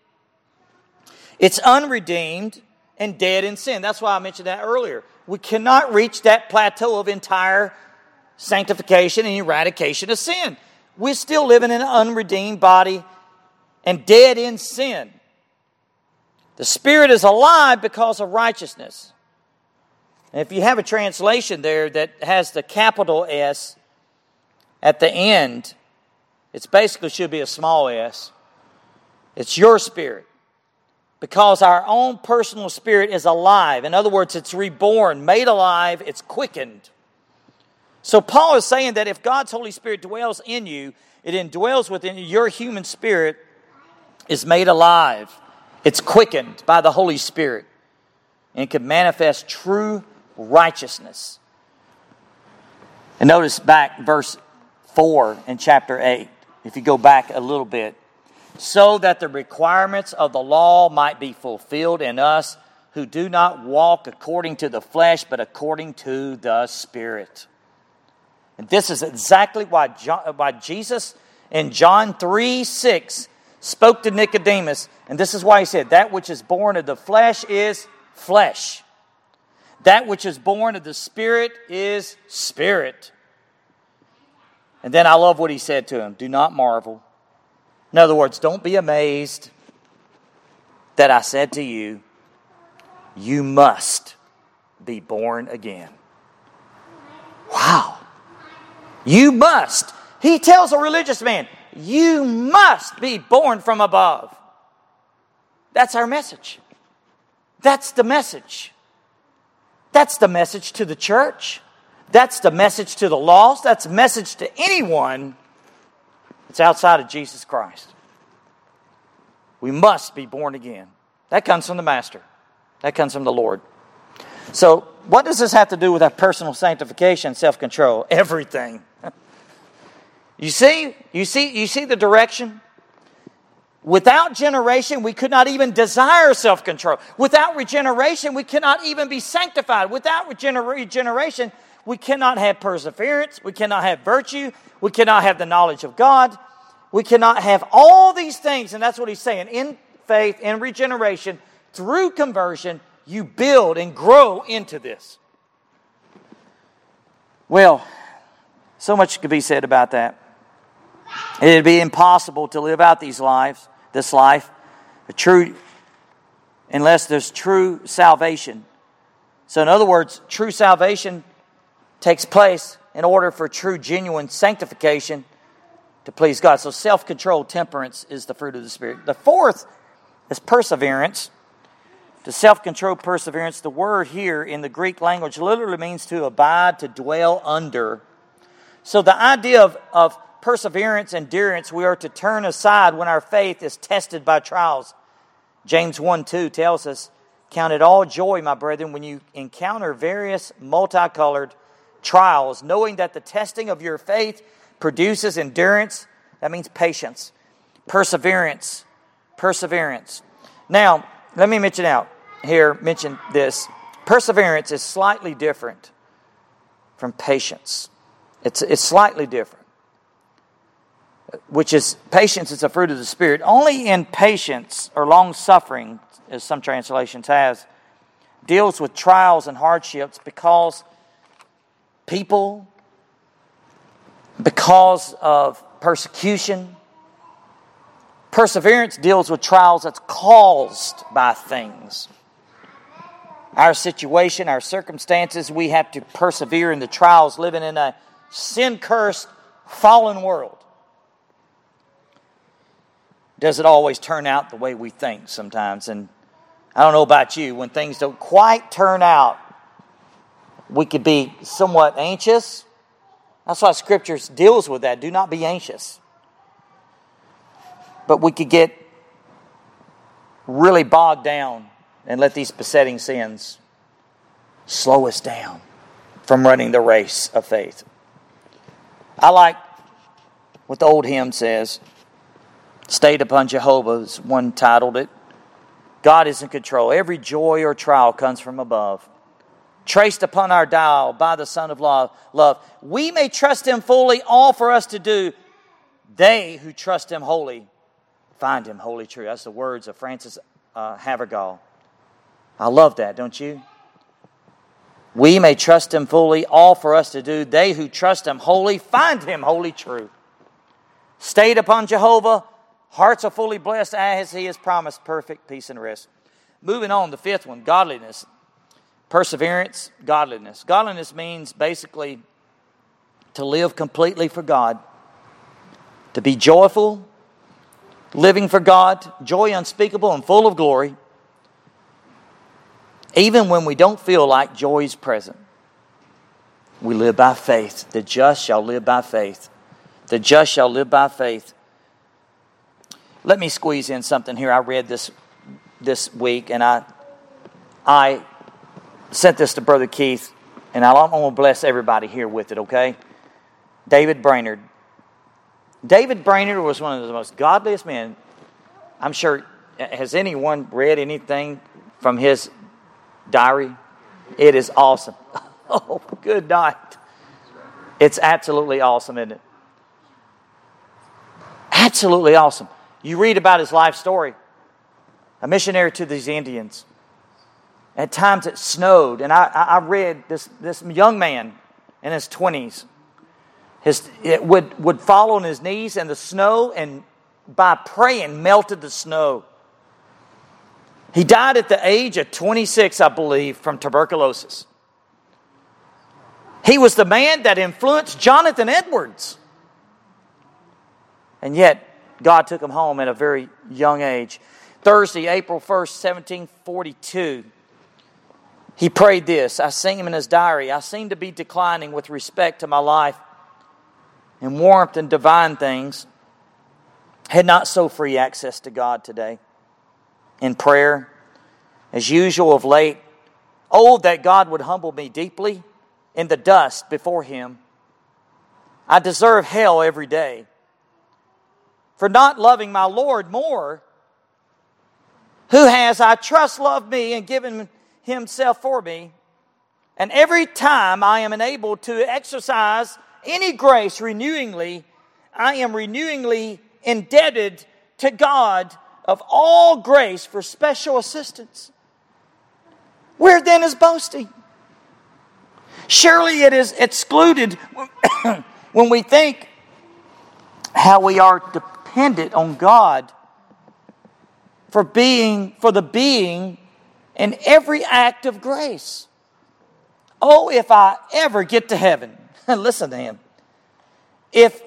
It's unredeemed and dead in sin. That's why I mentioned that earlier. We cannot reach that plateau of entire sanctification and eradication of sin. We're still living in an unredeemed body and dead in sin. The Spirit is alive because of righteousness. And if you have a translation there that has the capital S at the end, it basically should be a small s. It's your spirit. Because our own personal spirit is alive. In other words, it's reborn, made alive, it's quickened. So Paul is saying that if God's Holy Spirit dwells in you, it indwells within you, your human spirit is made alive. It's quickened by the Holy Spirit and can manifest true righteousness. And notice back verse 4 in chapter 8, if you go back a little bit. So that the requirements of the law might be fulfilled in us who do not walk according to the flesh, but according to the Spirit. And this is exactly why, John, why Jesus in John 3 6 spoke to Nicodemus. And this is why he said, That which is born of the flesh is flesh, that which is born of the Spirit is spirit. And then I love what he said to him do not marvel. In other words, don't be amazed that I said to you, You must be born again. Wow. You must. He tells a religious man, You must be born from above. That's our message. That's the message. That's the message to the church. That's the message to the lost. That's a message to anyone that's outside of Jesus Christ. We must be born again. That comes from the Master, that comes from the Lord. So, what does this have to do with our personal sanctification, self control? Everything. You see, you see, you see the direction? Without generation, we could not even desire self control. Without regeneration, we cannot even be sanctified. Without regeneration, we cannot have perseverance. We cannot have virtue. We cannot have the knowledge of God. We cannot have all these things. And that's what he's saying. In faith, in regeneration, through conversion, you build and grow into this. Well, so much could be said about that. It'd be impossible to live out these lives, this life, a true, unless there's true salvation. So, in other words, true salvation takes place in order for true, genuine sanctification to please God. So, self control, temperance is the fruit of the Spirit. The fourth is perseverance. To self control, perseverance, the word here in the Greek language literally means to abide, to dwell under. So, the idea of, of perseverance, endurance, we are to turn aside when our faith is tested by trials. James 1 2 tells us, Count it all joy, my brethren, when you encounter various multicolored trials, knowing that the testing of your faith produces endurance. That means patience, perseverance, perseverance. Now, let me mention out here, mention this. Perseverance is slightly different from patience. It's, it's slightly different which is patience is a fruit of the Spirit. Only in patience or long suffering, as some translations has, deals with trials and hardships because people, because of persecution. Perseverance deals with trials that's caused by things. Our situation, our circumstances, we have to persevere in the trials living in a sin cursed, fallen world does it always turn out the way we think sometimes. And I don't know about you, when things don't quite turn out, we could be somewhat anxious. That's why Scripture deals with that. Do not be anxious. But we could get really bogged down and let these besetting sins slow us down from running the race of faith. I like what the old hymn says Stayed upon Jehovah one titled it. God is in control. Every joy or trial comes from above. Traced upon our dial by the Son of love. We may trust Him fully, all for us to do. They who trust Him wholly find Him wholly true. That's the words of Frances uh, Havergal. I love that, don't you? We may trust Him fully, all for us to do. They who trust Him wholly find Him wholly true. Stayed upon Jehovah, Hearts are fully blessed as He has promised perfect peace and rest. Moving on, the fifth one godliness. Perseverance, godliness. Godliness means basically to live completely for God, to be joyful, living for God, joy unspeakable and full of glory, even when we don't feel like joy is present. We live by faith. The just shall live by faith. The just shall live by faith. Let me squeeze in something here I read this this week, and I I sent this to Brother Keith, and I'm going to bless everybody here with it, okay? David Brainerd. David Brainerd was one of the most godliest men. I'm sure, has anyone read anything from his diary? It is awesome. Oh, good night. It's absolutely awesome, isn't it? Absolutely awesome. You read about his life story a missionary to these Indians. At times it snowed, and I, I read this, this young man in his 20s. His, it would, would fall on his knees in the snow, and by praying, melted the snow. He died at the age of 26, I believe, from tuberculosis. He was the man that influenced Jonathan Edwards. And yet, God took him home at a very young age. Thursday, April 1st, 1742, he prayed this. I see him in his diary. I seem to be declining with respect to my life and warmth and divine things. Had not so free access to God today. In prayer, as usual of late, oh, that God would humble me deeply in the dust before Him. I deserve hell every day for not loving my Lord more, who has, I trust, loved me and given Himself for me. And every time I am enabled to exercise any grace renewingly, I am renewingly indebted to God of all grace for special assistance. Where then is boasting? Surely it is excluded when we think how we are dependent on God for being for the being in every act of grace. Oh, if I ever get to heaven, listen to him. If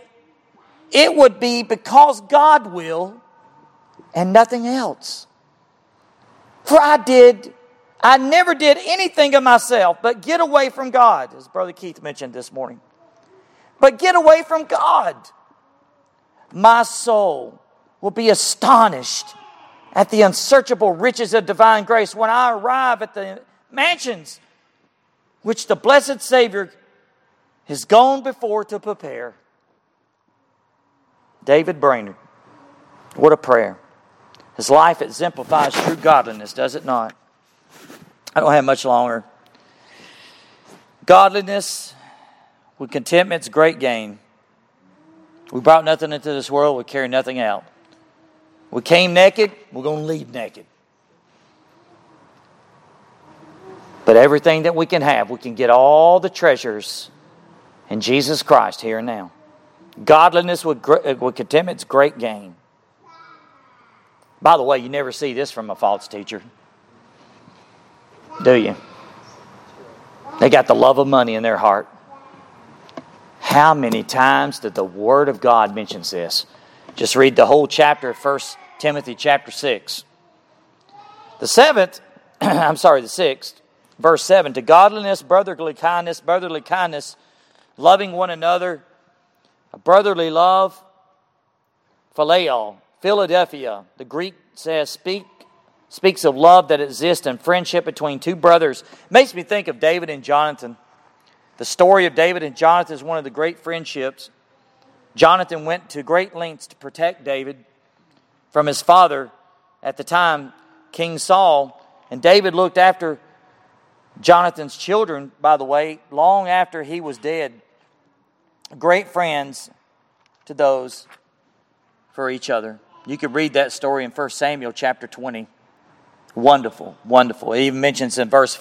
it would be because God will and nothing else. For I did I never did anything of myself but get away from God, as Brother Keith mentioned this morning. But get away from God. My soul will be astonished at the unsearchable riches of divine grace when I arrive at the mansions which the blessed Savior has gone before to prepare. David Brainerd, what a prayer. His life exemplifies true godliness, does it not? I don't have much longer. Godliness with contentment's great gain. We brought nothing into this world, we carry nothing out. We came naked, we're going to leave naked. But everything that we can have, we can get all the treasures in Jesus Christ here and now. Godliness with, uh, with contentment's great gain. By the way, you never see this from a false teacher. Do you? They got the love of money in their heart. How many times did the Word of God mentions this? Just read the whole chapter 1 Timothy chapter 6. The seventh, I'm sorry, the sixth, verse 7 to godliness, brotherly kindness, brotherly kindness, loving one another, a brotherly love, phileo, Philadelphia. The Greek says, speak speaks of love that exists in friendship between two brothers. Makes me think of David and Jonathan. The story of David and Jonathan is one of the great friendships. Jonathan went to great lengths to protect David from his father at the time, King Saul. And David looked after Jonathan's children, by the way, long after he was dead. Great friends to those for each other. You can read that story in 1 Samuel chapter 20. Wonderful, wonderful. It even mentions in verse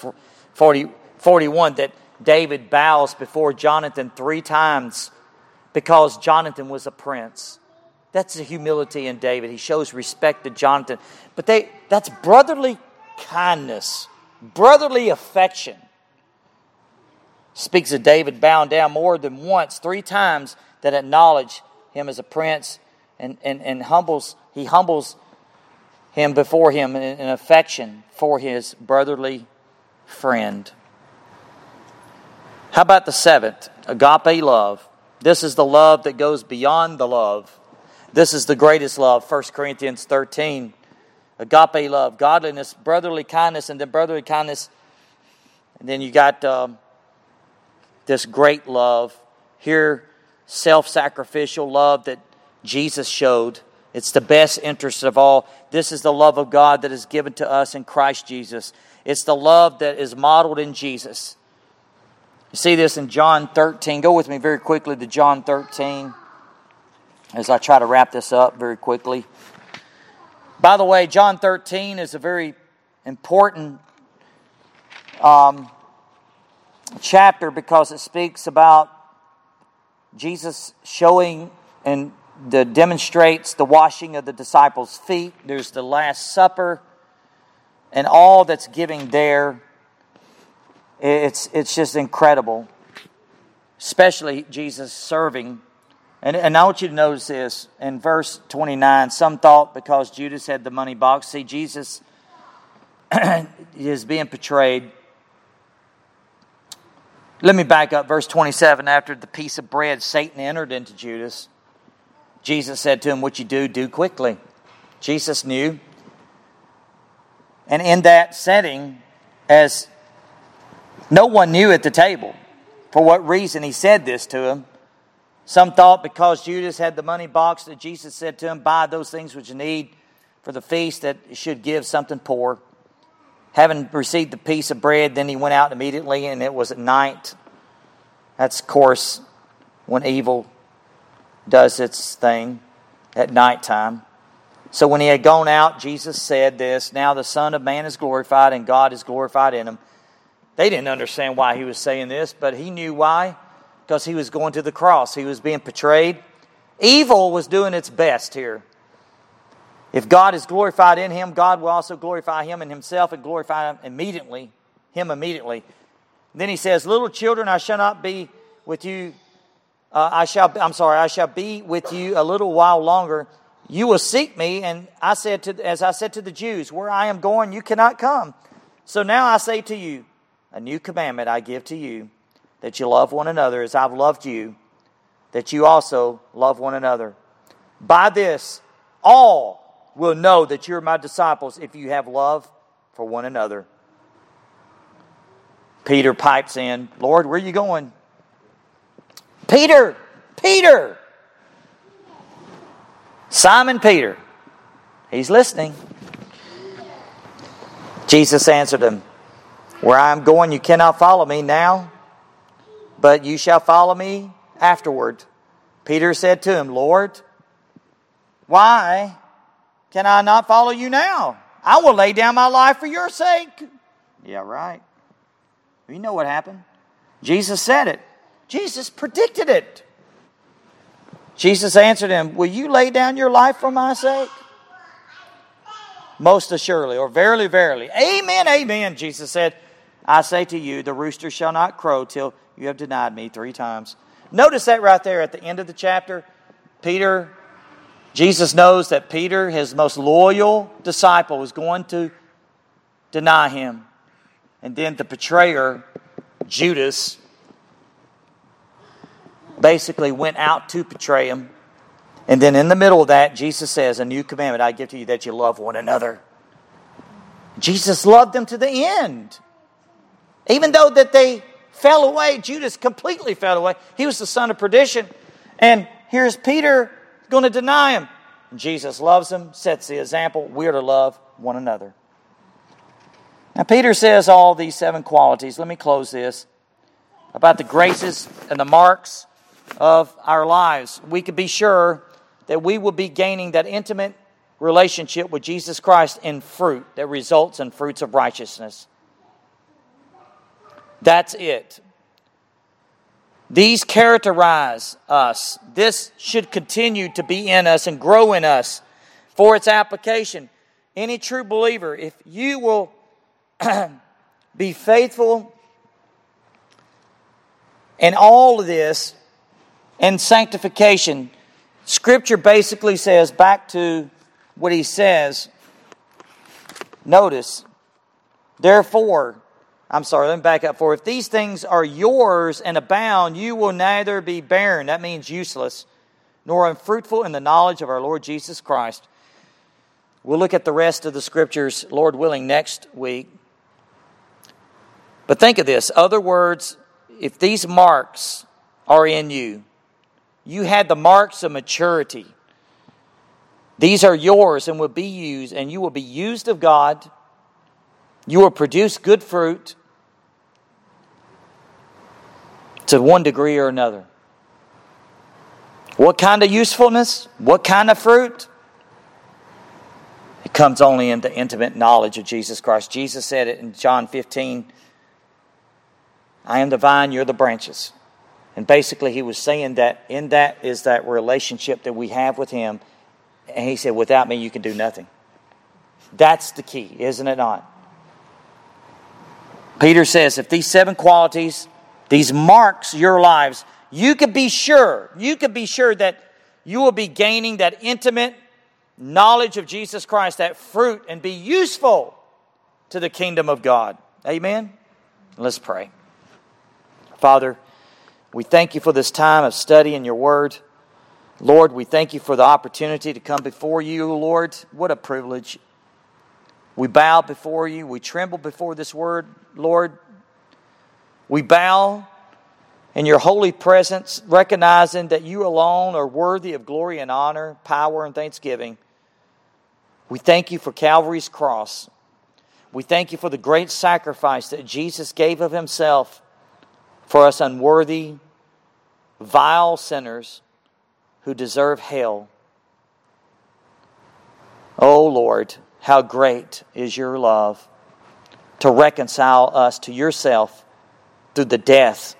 40, 41 that David bows before Jonathan three times because Jonathan was a prince. That's the humility in David. He shows respect to Jonathan. But they, that's brotherly kindness, brotherly affection. Speaks of David bowing down more than once, three times, that acknowledge him as a prince and, and, and humbles, he humbles him before him in affection for his brotherly friend. How about the seventh? Agape love. This is the love that goes beyond the love. This is the greatest love, 1 Corinthians 13. Agape love, godliness, brotherly kindness, and then brotherly kindness And then you got um, this great love. Here, self sacrificial love that Jesus showed. It's the best interest of all. This is the love of God that is given to us in Christ Jesus. It's the love that is modeled in Jesus. You see this in John 13. Go with me very quickly to John 13 as I try to wrap this up very quickly. By the way, John 13 is a very important um, chapter because it speaks about Jesus showing and the, demonstrates the washing of the disciples' feet. There's the Last Supper and all that's giving there. It's, it's just incredible, especially Jesus serving. And, and I want you to notice this in verse 29. Some thought because Judas had the money box. See, Jesus is being portrayed. Let me back up. Verse 27 After the piece of bread, Satan entered into Judas. Jesus said to him, What you do, do quickly. Jesus knew. And in that setting, as no one knew at the table for what reason he said this to him, some thought because Judas had the money box that Jesus said to him, Buy those things which you need for the feast, that should give something poor. Having received the piece of bread, then he went out immediately, and it was at night. That's, of course, when evil does its thing at nighttime. So when he had gone out, Jesus said this Now the Son of Man is glorified, and God is glorified in him. They didn't understand why he was saying this, but he knew why. Because he was going to the cross, he was being portrayed. Evil was doing its best here. If God is glorified in him, God will also glorify him in himself and glorify him immediately, him immediately. Then he says, Little children, I shall not be with you uh, I shall, I'm sorry, I shall be with you a little while longer. You will seek me. And I said to, as I said to the Jews, where I am going, you cannot come. So now I say to you, a new commandment I give to you, that you love one another as I've loved you, that you also love one another. By this, all will know that you're my disciples if you have love for one another. Peter pipes in, Lord, where are you going? Peter, Peter. Simon Peter. He's listening. Jesus answered him, Where I am going, you cannot follow me now, but you shall follow me afterward. Peter said to him, Lord, why can I not follow you now? I will lay down my life for your sake. Yeah, right. You know what happened. Jesus said it. Jesus predicted it. Jesus answered him, Will you lay down your life for my sake? Most assuredly, or verily, verily. Amen, amen, Jesus said. I say to you, the rooster shall not crow till you have denied me three times. Notice that right there at the end of the chapter. Peter, Jesus knows that Peter, his most loyal disciple, is going to deny him. And then the betrayer, Judas, basically went out to betray him. And then in the middle of that, Jesus says, A new commandment I give to you that you love one another. Jesus loved them to the end. Even though that they fell away, Judas completely fell away. He was the son of perdition. And here's Peter going to deny him. Jesus loves him, sets the example. We're to love one another. Now, Peter says all these seven qualities. Let me close this about the graces and the marks of our lives, we could be sure that we will be gaining that intimate relationship with Jesus Christ in fruit that results in fruits of righteousness. That's it. These characterize us. This should continue to be in us and grow in us for its application. Any true believer, if you will be faithful in all of this, and sanctification. Scripture basically says, back to what he says, notice, therefore, I'm sorry, let me back up. For if these things are yours and abound, you will neither be barren, that means useless, nor unfruitful in the knowledge of our Lord Jesus Christ. We'll look at the rest of the scriptures, Lord willing, next week. But think of this other words, if these marks are in you, you had the marks of maturity. These are yours and will be used, and you will be used of God. You will produce good fruit to one degree or another. What kind of usefulness? What kind of fruit? It comes only in the intimate knowledge of Jesus Christ. Jesus said it in John 15 I am the vine, you're the branches. And basically, he was saying that in that is that relationship that we have with him. And he said, Without me, you can do nothing. That's the key, isn't it not? Peter says, If these seven qualities, these marks your lives, you could be sure, you could be sure that you will be gaining that intimate knowledge of Jesus Christ, that fruit, and be useful to the kingdom of God. Amen? Let's pray. Father, we thank you for this time of studying your word. Lord, we thank you for the opportunity to come before you, Lord. What a privilege. We bow before you. We tremble before this word, Lord. We bow in your holy presence, recognizing that you alone are worthy of glory and honor, power and thanksgiving. We thank you for Calvary's cross. We thank you for the great sacrifice that Jesus gave of himself for us unworthy, vile sinners who deserve hell. Oh Lord, how great is your love to reconcile us to yourself through the death,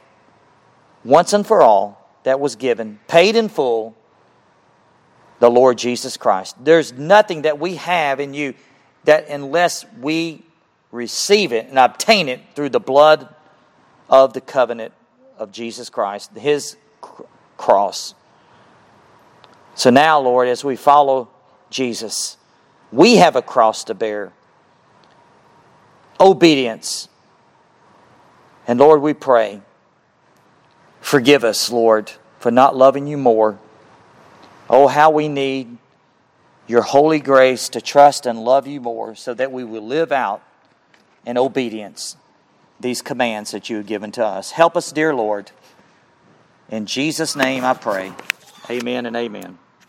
once and for all, that was given, paid in full, the Lord Jesus Christ. There's nothing that we have in you that unless we receive it and obtain it through the blood of the covenant of Jesus Christ, his cross. So now, Lord, as we follow Jesus, we have a cross to bear obedience. And Lord, we pray, forgive us, Lord, for not loving you more. Oh, how we need your holy grace to trust and love you more so that we will live out in obedience these commands that you have given to us. Help us, dear Lord. In Jesus' name I pray. Amen and amen.